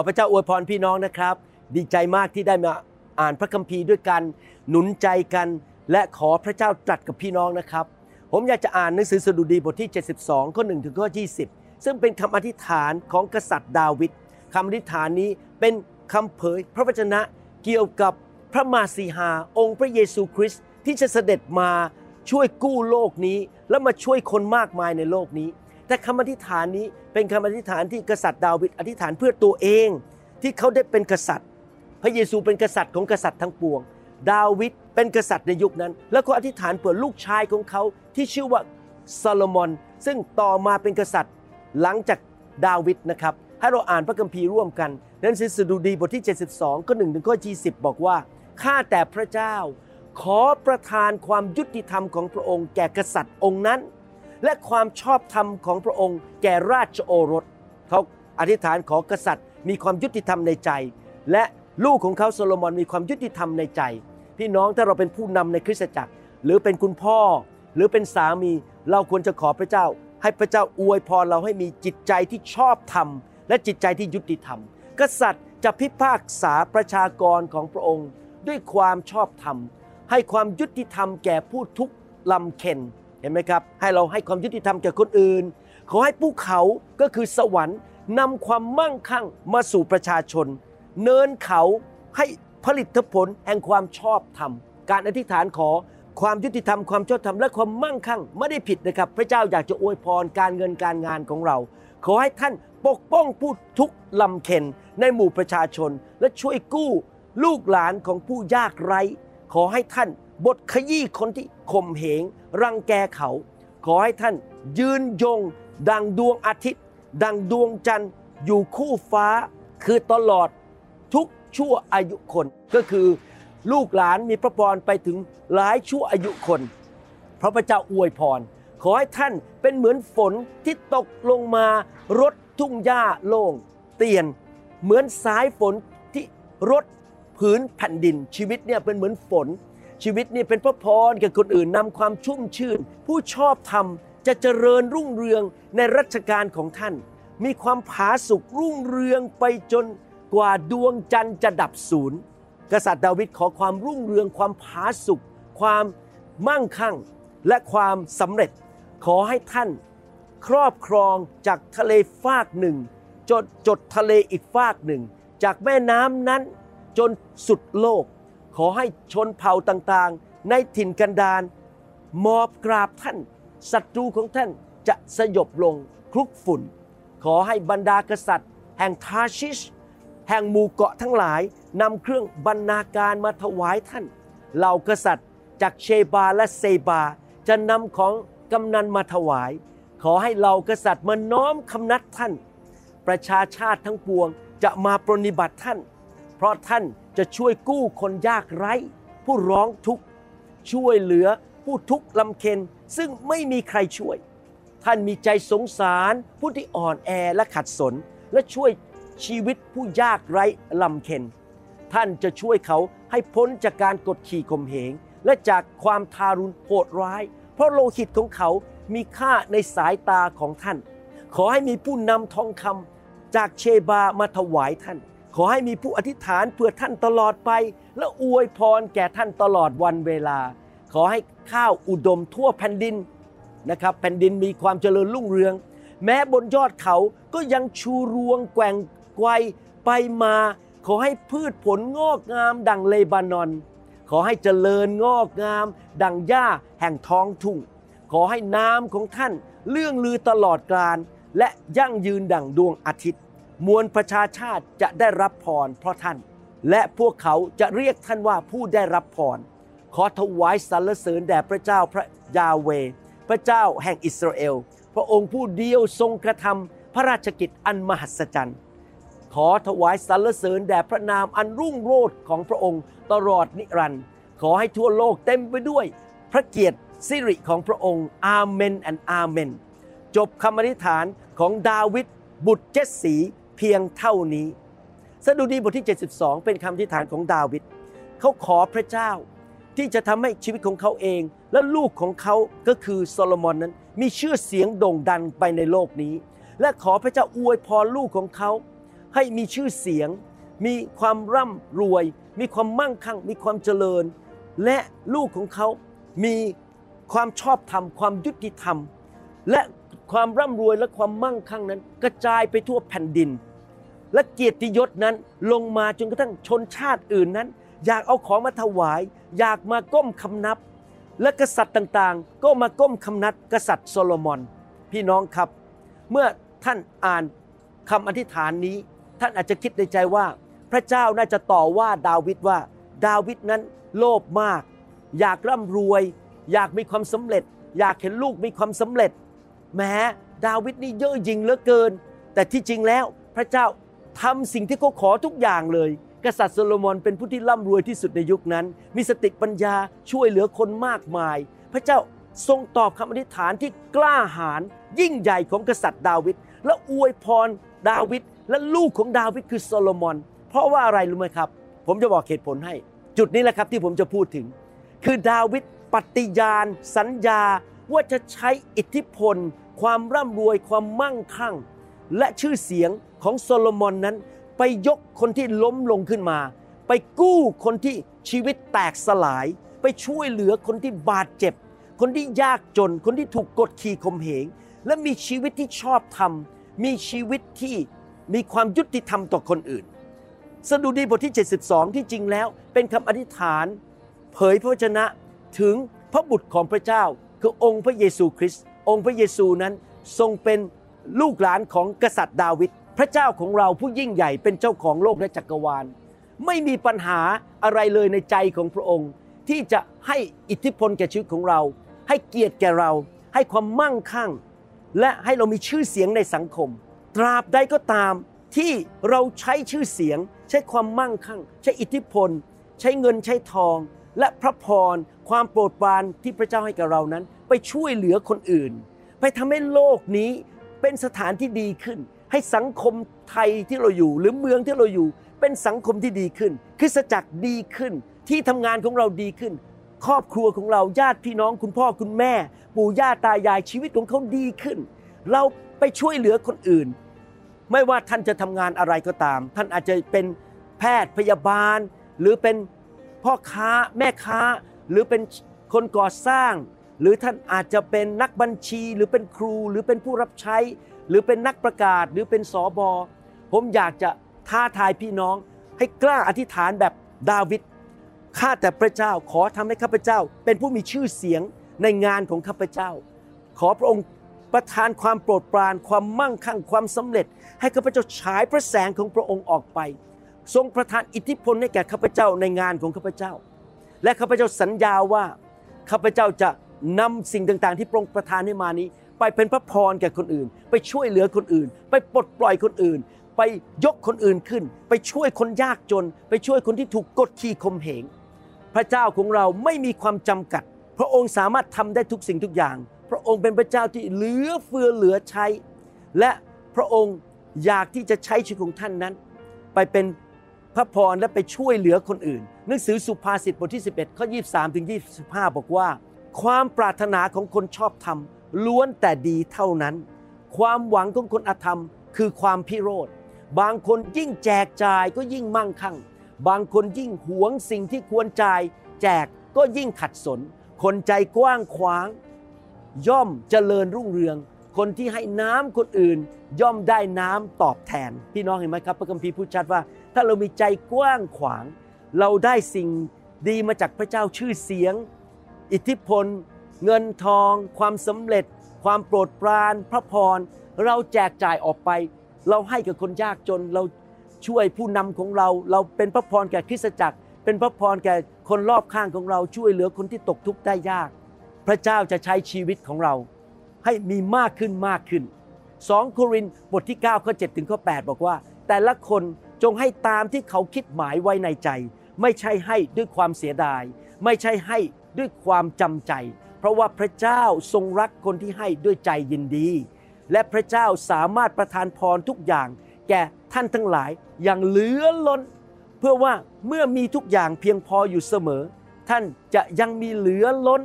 ขอพระเจ้าอวยพรพี่น้องนะครับ ดีใจมากที่ได้มาอ่านพระคัมภีร์ด้วยกัน หนุนใจกัน และขอพระเจ้าตรัสกับพี่น้องนะครับ ผมอยากจะอ่านหนังสือสดุดีบทที่ 72 ข้อ1ถึงข้อ 20 ซึ่งเป็นคำอธิษฐานของกษัตริย์ดาวิดคำอธิษฐานนี้เป็นคำเผยพระวจนะเกี่ยวกับพระมาสีหาองค์พระเยซูคริสต์ที่จะเสด็จมาช่วยกู้โลกนี้ และมาช่วยคนมากมายในโลกนี้ แต่คำอธิษฐานนี้เป็นคำอธิษฐานที่กษัตริย์ดาวิดอธิษฐานเพื่อตัวเองที่เขาได้เป็นกษัตริย์ พระเยซูเป็นกษัตริย์ของกษัตริย์ทั้งปวง ดาวิดเป็นกษัตริย์ในยุคนั้น แล้วก็อธิษฐานเผื่อลูกชายของเขาที่ชื่อว่าซาโลมอน ซึ่งต่อมาเป็นกษัตริย์หลังจากดาวิดนะครับให้เราอ่านพระคัมภีร์ร่วมกันนังสือสดุดีบทที่ 72ข้อ1ถึงข้อ20 บอกว่าข้าแต่พระเจ้า ขอประทานความยุติธรรมของพระองค์แก่กษัตริย์องค์นั้น และความชอบธรรมของพระองค์ แก่ราชโอรส เขาอธิษฐานขอกษัตริย์ มีความยุติธรรมในใจ และลูกของเขาโซโลมอนมีความยุติธรรมในใจ พี่น้องถ้าเราเป็นผู้นำในคริสตจักร หรือเป็นคุณพ่อ หรือเป็นสามีเราควรจะขอพระเจ้า ให้พระเจ้าอวยพรเราให้มีจิตใจที่ชอบธรรม และจิตใจที่ยุติธรรม กษัตริย์จะพิพากษาประชากรของพระองค์ ด้วยความชอบธรรม ให้ความยุติธรรมแก่ผู้ทุกลำเค็น เห็นไหมครับ ให้เราให้ความยุติธรรมแก่คนอื่น ขอให้ภูเขาก็คือสวรรค์นำความมั่งคั่งมาสู่ประชาชน เนินเขาให้ผลิตผลแห่งความชอบธรรม การอธิษฐานขอความยุติธรรมความชอบธรรมและความมั่งคั่งไม่ได้ผิดนะครับ พระเจ้าอยากจะอวยพรการเงินการงานของเรา ขอให้ท่านปกป้องผู้ทุกข์ลำเค็นในหมู่ประชาชน และช่วยกู้ลูกหลานของผู้ยากไร้ ขอให้ท่าน บทขยี้คนที่ข่มเหง รังแกเขา ขอให้ท่านยืนยง ดังดวงอาทิตย์ ดังดวงจันทร์ อยู่คู่ฟ้าคือตลอดทุกชั่วอายุคน ก็คือลูกหลานมีพระพรไปถึงหลายชั่วอายุคนเพราะพระเจ้าอวยพร ขอให้ท่านเป็นเหมือนฝนที่ตกลงมารดทุ่งหญ้าโล่งเตียน เหมือนสายฝนที่รดพื้นแผ่นดินชีวิตเนี่ยเป็นเหมือนฝน ชีวิตนี่เป็นพระพรแก่คนอื่นนำความชุ่มชื่น ผู้ชอบธรรมจะเจริญรุ่งเรืองในรัชกาลของท่าน มีความผาสุกรุ่งเรืองไปจนกว่าดวงจันทร์จะดับศูนย์กษัตริย์ดาวิดขอความรุ่งเรือง ความผาสุกความมั่งคั่ง และความสำเร็จ ขอให้ท่าน ครอบครองจากทะเลฟากหนึ่งจดจดทะเลอีกฟากหนึ่ง จากแม่น้ำนั้นจนสุดโลก ขอให้ชนเผ่าต่างๆ ในถิ่นกันดารมอบกราบท่านศัตรูของท่านจะสยบลงคลุกฝุ่น ขอให้บรรดากษัตริย์ แห่งทาชิช แห่งหมู่เกาะทั้งหลายนำเครื่องบรรณาการมาถวายท่าน เหล่ากษัตริย์จากเชบาและเซบาจะนำของกำนันมาถวาย ขอให้เหล่ากษัตริย์มาน้อมคำนัดท่าน ประชาชาติทั้งปวงจะมาปรนิบัติท่าน เพราะท่าน จะช่วยกู้คนยากไร้ ผู้ร้องทุกข์ช่วยเหลือผู้ทุกข์ลำเค็น ซึ่งไม่มีใครช่วย ท่านมีใจสงสาร ผู้ที่อ่อนแอและขัดสน และช่วยชีวิตผู้ยากไร้ลำเค็น ท่านจะช่วยเขาให้พ้นจากการกดขี่ข่มเหง และจากความทารุณโหดร้าย เพราะโลหิตของเขามีค่าในสายตาของท่าน ขอให้มีผู้นำทองคำจากเชบามาถวายท่าน ขอให้มีผู้อธิษฐานเพื่อท่านตลอดไป และอวยพรแก่ท่านตลอดวันเวลา ขอให้ข้าวอุดมทั่วแผ่นดินนะครับแผ่นดินมีความเจริญรุ่งเรือง แม้บนยอดเขาก็ยังชูรวงแกว่งไกวไปมา ขอให้พืชผลงอกงามดังเลบานอน ขอให้เจริญงอกงาม ดังหญ้าแห่งท้องทุ่ง ขอให้น้ำของท่านเลื่องลือตลอดกาลและยั่งยืนดังดวงอาทิตย์ มวลประชาชาติจะได้รับพรเพราะท่าน และพวกเขาจะเรียกท่านว่าผู้ได้รับพร ขอถวายสรรเสริญแด่พระเจ้าพระยาเว พระเจ้าแห่งอิสราเอล พระองค์ผู้เดียวทรงกระทำพระราชกิจอันมหัศจรรย์ ขอถวายสรรเสริญแด่พระนามอันรุ่งโรจน์ของพระองค์ตลอดนิรันดร์ ขอให้ทั่วโลกเต็มไปด้วย พระเกียรติสิริของพระองค์ อาเมนและอาเมน จบคำอธิษฐานของดาวิดบุตรเจสสี เพียงเท่านี้ สดุดีบทที่ 72 เป็นคำอธิฐานของดาวิดเขาขอพระเจ้า ที่จะทำให้ชีวิตของเขาเอง และลูกของเขาก็คือโซโลมอนนั้น มีชื่อเสียงโด่งดังไปในโลกนี้ และขอพระเจ้าอวยพรลูกของเขา ให้มีชื่อเสียง มีความร่ำรวย มีความมั่งคั่ง มีความเจริญ และลูกของเขามีความชอบธรรม ความยุติธรรม และความร่ำรวยและความมั่งคั่งนั้น กระจายไปทั่วแผ่นดิน และเกียรติยศนั้นลงมาจนกระทั่งชนชาติอื่นนั้น อยากเอาของมาถวาย อยากมาก้มคำนับ และกษัตริย์ต่างๆ ก็มาก้มคำนับกษัตริย์โซโลมอน พี่น้องครับ เมื่อท่านอ่านคำอธิษฐานนี้ ท่านอาจจะคิดในใจว่า พระเจ้าน่าจะต่อว่าดาวิดว่า ดาวิดนั้นโลภมาก อยากร่ำรวย อยากมีความสำเร็จ อยากเห็นลูกมีความสำเร็จแม้ดาวิดนี่เย่อหยิ่งเหลือเกิน แต่ที่จริงแล้วพระเจ้า ทำสิ่งที่เขาขอทุกอย่างเลย กษัตริย์โซโลมอนเป็นผู้ที่ร่ำรวยที่สุดในยุคนั้น มีสติปัญญาช่วยเหลือคนมากมาย พระเจ้าทรงตอบคำอธิษฐานที่กล้าหาญยิ่งใหญ่ของกษัตริย์ดาวิดและอวยพรดาวิดและลูกของดาวิดคือโซโลมอน เพราะว่าอะไรรู้ไหมครับ ผมจะบอกเหตุผลให้ จุดนี้แหละครับที่ผมจะพูดถึง คือดาวิดปฏิญาณ สัญญาว่าจะใช้อิทธิพล ความร่ำรวยความมั่งคั่ง และชื่อเสียงของโซโลมอนนั้น ไปยกคนที่ล้มลงขึ้นมา ไปกู้คนที่ชีวิตแตกสลาย ไปช่วยเหลือคนที่บาดเจ็บ คนที่ยากจน คนที่ถูกกดขี่ข่มเหง และมีชีวิตที่ชอบธรรม มีชีวิตที่มีความยุติธรรมต่อคนอื่น สดุดีบทที่ 72 ที่จริงแล้ว เป็นคำอธิษฐาน เผยพระวจนะถึงพระบุตรของพระเจ้า คือองค์พระเยซูคริสต์องค์พระเยซูนั้นทรงเป็น ลูกหลานของกษัตริย์ดาวิดพระเจ้าของเราผู้ยิ่งใหญ่เป็นเจ้าของโลกและจักรวาล ไม่มีปัญหาอะไรเลยในใจของพระองค์ ที่จะให้อิทธิพลแก่ชีวิตของเรา ให้เกียรติแก่เรา ให้ความมั่งคั่ง และให้เรามีชื่อเสียงในสังคม ตราบใดก็ตามที่เราใช้ชื่อเสียง ใช้ความมั่งคั่ง ใช้อิทธิพล ใช้เงินใช้ทอง และพระพรความโปรดปรานที่พระเจ้าให้กับเรานั้น ไปช่วยเหลือคนอื่น ไปทำให้โลกนี้ เป็นสถานที่ดีขึ้น ให้สังคมไทยที่เราอยู่ หรือเมืองที่เราอยู่ เป็นสังคมที่ดีขึ้น คริสตจักรดีขึ้น ที่ทำงานของเราดีขึ้น ครอบครัวของเราญาติพี่น้องคุณพ่อคุณแม่ ปู่ย่าตายายชีวิตของเขาดีขึ้น เราไปช่วยเหลือคนอื่น ไม่ว่าท่านจะทำงานอะไรก็ตาม ท่านอาจจะเป็นแพทย์พยาบาล หรือเป็นพ่อค้าแม่ค้า หรือเป็นคนก่อสร้าง หรือท่านอาจจะเป็นนักบัญชีหรือเป็นครู หรือเป็นผู้รับใช้ หรือเป็นนักประกาศ หรือเป็นสอบอผมอยากจะท้าทายพี่น้อง ให้กล้าอธิษฐานแบบดาวิดข้าแต่พระเจ้าขอทำให้ข้าพเจ้า เป็นผู้มีชื่อเสียงในงานของข้าพเจ้า ขอพระองค์ประทานความโปรดปรานความมั่งคั่งความสำเร็จ ให้ข้าพเจ้าฉายพระแสงของพระองค์ออกไป ทรงประทานอิทธิพลให้แก่ข้าพเจ้าในงานของข้าพเจ้า และข้าพเจ้าสัญญาว่าข้าพเจ้าจะ นำสิ่งต่างๆ ที่พระองค์ประทานให้มานี้ ไปเป็นพระพรแก่คนอื่น ไปช่วยเหลือคนอื่น ไปปลดปล่อยคนอื่น ไปยกคนอื่นขึ้น ไปช่วยคนยากจน ไปช่วยคนที่ถูกกดขี่ข่มเหง พระเจ้าของเราไม่มีความจำกัด พระองค์สามารถทำได้ทุกสิ่งทุกอย่าง พระองค์เป็นพระเจ้าที่เหลือเฟือเหลือใช้ และพระองค์อยากที่จะใช้ชีวิตของท่านนั้น ไปเป็นพระพรและไปช่วยเหลือคนอื่น หนังสือสุภาษิตบทที่ 11ข้อ23ถึง25 บอกว่า ความปรารถนาของคนชอบธรรมล้วนแต่ดีเท่านั้น ความหวังของคนอธรรมคือความพิโรธ บางคนยิ่งแจกจ่ายก็ยิ่งมั่งคั่ง บางคนยิ่งหวงสิ่งที่ควรจ่าย แจกก็ยิ่งขัดสน คนใจกว้างขวาง ย่อมเจริญรุ่งเรือง คนที่ให้น้ำคนอื่น ย่อมได้น้ำตอบแทน พี่น้องเห็นไหมครับ พระคัมภีร์พูดชัดว่า ถ้าเรามีใจกว้างขวาง เราได้สิ่งดีมาจากพระเจ้าชื่อเสียง อิทธิพล เงินทอง ความสำเร็จ ความโปรดปราน พระพร เราแจกจ่ายออกไป เราให้กับคนยากจน เราช่วยผู้นำของเรา เราเป็นพระพรแก่คริสตจักร เป็นพระพรแก่คนรอบข้างของเรา ช่วยเหลือคนที่ตกทุกข์ได้ยาก พระเจ้าจะใช้ชีวิตของเรา ให้มีมากขึ้นมากขึ้น 2 โครินธ์บทที่ 9 ข้อ 7 ถึงข้อ 8 บอกว่า แต่ละคนจงให้ตามที่เขาคิดหมายไว้ในใจ ไม่ใช่ให้ด้วยความเสียดาย ไม่ใช่ให้ ด้วยความจำใจ เพราะว่าพระเจ้าทรงรักคนที่ให้ด้วยใจยินดี และพระเจ้าสามารถประทานพรทุกอย่าง แก่ท่านทั้งหลายอย่างเหลือล้น เพื่อว่าเมื่อมีทุกอย่างเพียงพออยู่เสมอ ท่านจะยังมีเหลือล้น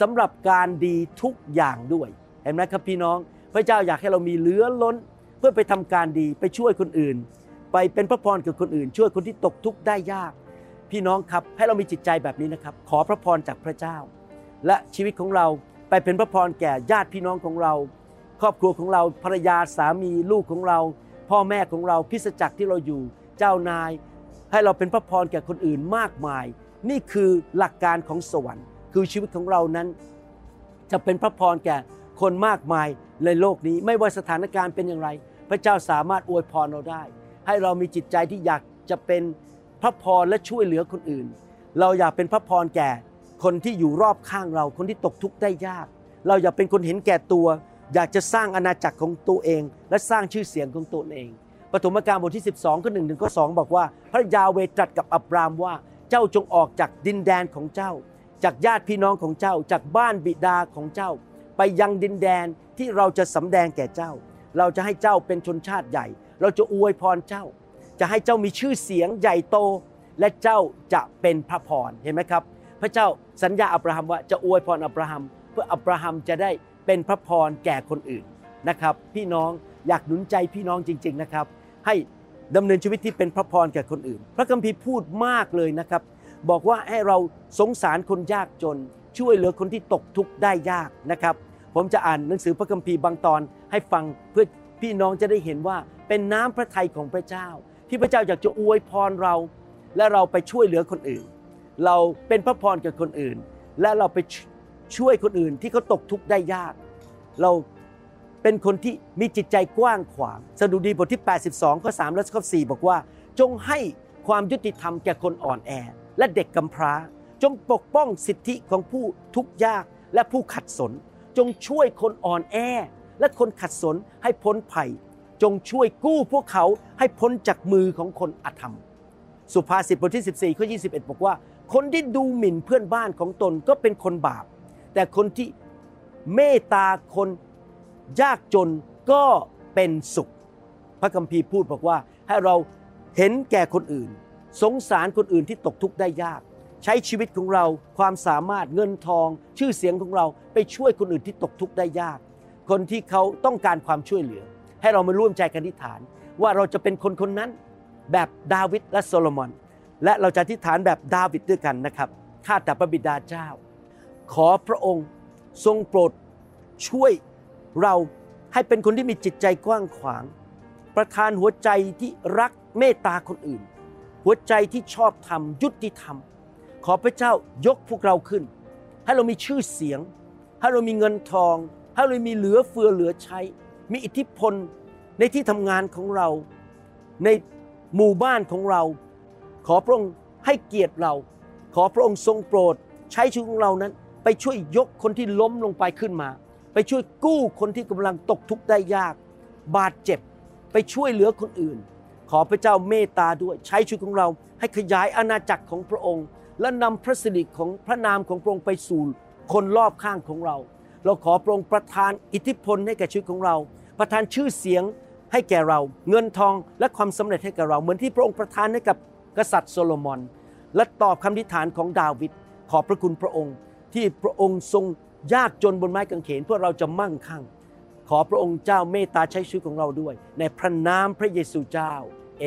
สำหรับการดีทุกอย่างด้วยเห็นไหมครับพี่น้อง พระเจ้าอยากให้เรามีเหลือล้น เพื่อไปทำการดีไปช่วยคนอื่น ไปไปเป็นพระพรกับคนอื่น ช่วยคนที่ตกทุกข์ได้ยาก พี่น้องครับให้เรามีจิตใจแบบนี้นะครับ ขอพระพรจากพระเจ้า และชีวิตของเราไปเป็นพระพรแก่ญาติพี่น้องของเรา ครอบครัวของเราภรรยาสามีลูกของเรา พ่อแม่ของเราพิสจักรที่เราอยู่เจ้านาย ให้เราเป็นพระพรแก่คนอื่นมากมาย นี่คือหลักการของสวรรค์ คือชีวิตของเรานั้น จะเป็นพระพรแก่คนมากมายในโลกนี้ไม่ว่าสถานการณ์เป็นอย่างไร พระเจ้าสามารถอวยพรเราได้ ให้เรามีจิตใจที่อยากจะเป็น พระพรและช่วยเหลือคนอื่น เราอยากเป็นพระพรแก่คนที่อยู่รอบข้างเรา คนที่ตกทุกข์ได้ยาก เราอย่าเป็นคนเห็นแก่ตัว อยากจะสร้างอาณาจักรของตัวเอง และสร้างชื่อเสียงของตัวเองปฐมกาลบทที่ 12ข้อหนึ่งถึงข้อสบอกว่า พระยาเวตรัสกับอับรามว่าเจ้าจงออกจากดินแดนของเจ้า จากญาติพี่น้องของเจ้า จากบ้านบิดาของเจ้า ไปยังดินแดนที่เราจะสำแดงแก่เจ้า เราจะให้เจ้าเป็นชนชาติใหญ่ เราจะอวยพรเจ้า จะให้เจ้ามีชื่อเสียงใหญ่โต และเจ้าจะเป็นพระพรเห็นไหมครับ พระเจ้าสัญญาอับราฮัมว่าจะอวยพรอับราฮัม เพื่ออับราฮัมจะได้เป็นพระพรแก่คนอื่นนะครับ พี่น้องอยากหนุนใจพี่น้องจริง ๆนะครับ ให้ดำเนินชีวิตที่เป็นพระพรแก่คนอื่น พระคัมภีร์พูดมากเลยนะครับ บอกว่าให้เราสงสารคนยากจน ช่วยเหลือคนที่ตกทุกข์ได้ยากนะครับ ผมจะอ่านหนังสือพระคัมภีร์บางตอนให้ฟังเพื่อพี่น้องจะได้เห็นว่าเป็นน้ำพระทัยของพระเจ้า ที่พระเจ้าอยากจะอวยพรเรา และเราไปช่วยเหลือคนอื่น เราเป็นพระพรกับคนอื่น และเราไปช่วยคนอื่นที่เขาตกทุกข์ได้ยาก เราเป็นคนที่มีจิตใจกว้างขวางสดุดีบทที่ 82 ข้อ 3 และข้อ 4 บอกว่า จงให้ความยุติธรรมแก่คนอ่อนแอ และเด็กกำพร้า จงปกป้องสิทธิของผู้ทุกข์ยากและผู้ขัดสน จงช่วยคนอ่อนแอ และคนขัดสนให้พ้นภัย จงช่วยกู้พวกเขาให้พ้นจากมือของคนอธรรม สุภาษิตบทที่ 14ข้อ21 บอกว่า คนที่ดูหมิ่นเพื่อนบ้านของตนก็เป็นคนบาป แต่คนที่เมตตาคนยากจนก็เป็นสุข พระคัมภีร์พูดบอกว่าให้เราเห็นแก่คนอื่น สงสารคนอื่นที่ตกทุกข์ได้ยาก ใช้ชีวิตของเราความสามารถเงินทอง ชื่อเสียงของเราไปช่วยคนอื่นที่ตกทุกข์ได้ยาก คนที่เขาต้องการความช่วยเหลือ ให้เรามาร่วมใจกันทิษฐาน ว่าเราจะเป็นคนคนนั้นแบบดาวิดและโซโลมอน และเราจะทิษฐานแบบดาวิดด้วยกันนะครับข้าแต่พระบิดาเจ้า ขอพระองค์ทรงโปรดช่วยเราให้เป็นคนที่มีจิตใจกว้างขวาง ประทานหัวใจที่รักเมตตาคนอื่น หัวใจที่ชอบธรรมยุติธรรม ขอพระเจ้ายกพวกเราขึ้น ให้เรามีชื่อเสียง ให้เรามีเงินทอง ให้เรามีเหลือเฟือเหลือใช้ มีอิทธิพลในที่ทำงานของเรา ในหมู่บ้านของเรา ขอพระองค์ให้เกียรติเรา ขอพระองค์ทรงโปรด ใช้ชีวิตของเรานั้น ไปช่วยยกคนที่ล้มลงไปขึ้นมา ไปช่วยกู้คนที่กำลังตกทุกข์ได้ยาก บาดเจ็บ ไปช่วยเหลือคนอื่น ขอพระเจ้าเมตตาด้วยใช้ชีวิตของเรา ให้ขยายอาณาจักรของพระองค์ และนำพระสิริของพระนามของพระองค์ไปสู่คนรอบข้างของเรา เราขอพระองค์ประทานอิทธิพลให้แก่ชีวิตของเรา ประทานชื่อเสียงให้แก่เรา เงินทองและความสำเร็จให้แก่เรา เหมือนที่พระองค์ประทานให้กับกษัตริย์โซโลมอน และตอบคำทิฐานของดาวิดขอบพระคุณพระองค์ ที่พระองค์ทรงยากจนบนไม้กางเขนเพื่อเราจะมั่งคั่ง ขอพระองค์เจ้าเมตตาใช้ชีวิตของเราด้วย ในพระนามพระเยซูเจ้าเอ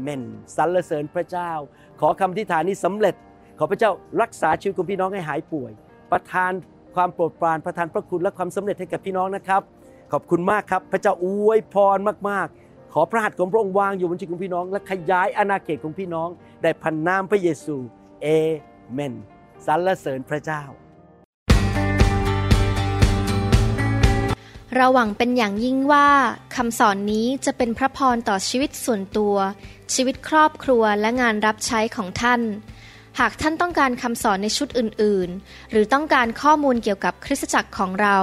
เมนสรรเสริญพระเจ้า ขอคำทิฐานนี้สำเร็จ ขอพระเจ้ารักษาชีวิตของพี่น้องให้หายป่วย ประทานความโปรดปรานประทานพระคุณและความสำเร็จให้กับพี่น้องนะครับ ขอบคุณมากครับพระเจ้าอวยพรมากๆ ขอพระหัตถ์ของพระองค์วางอยู่บนชีวิตของพี่น้อง และขยายอาณาเขตของพี่น้อง ได้พันนามพระเยซูเอเมนสรรเสริญพระเจ้า เราหวังเป็นอย่างยิ่งว่าคำสอนนี้จะเป็นพระพรต่อชีวิตส่วนตัว ชีวิตครอบครัวและงานรับใช้ของท่าน หากท่านต้องการคำสอนในชุดอื่น ๆ หรือต้องการข้อมูลเกี่ยวกับคริสตจักรของเรา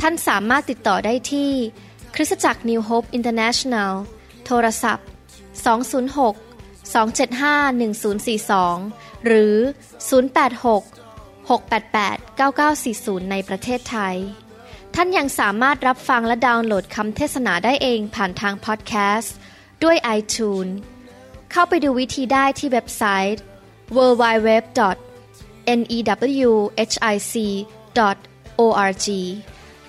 ท่านสามารถติดต่อได้ที่ คริสตจักร New Hope International โทรศัพท์ 206 275 1042 หรือ 086 688 9940 ในประเทศไทย ท่านยังสามารถรับฟังและดาวน์โหลดคำเทศนาได้เองผ่านทางพอดแคสต์ด้วย iTunes เข้าไปดูวิธีได้ที่เว็บไซต์ www.newhic.org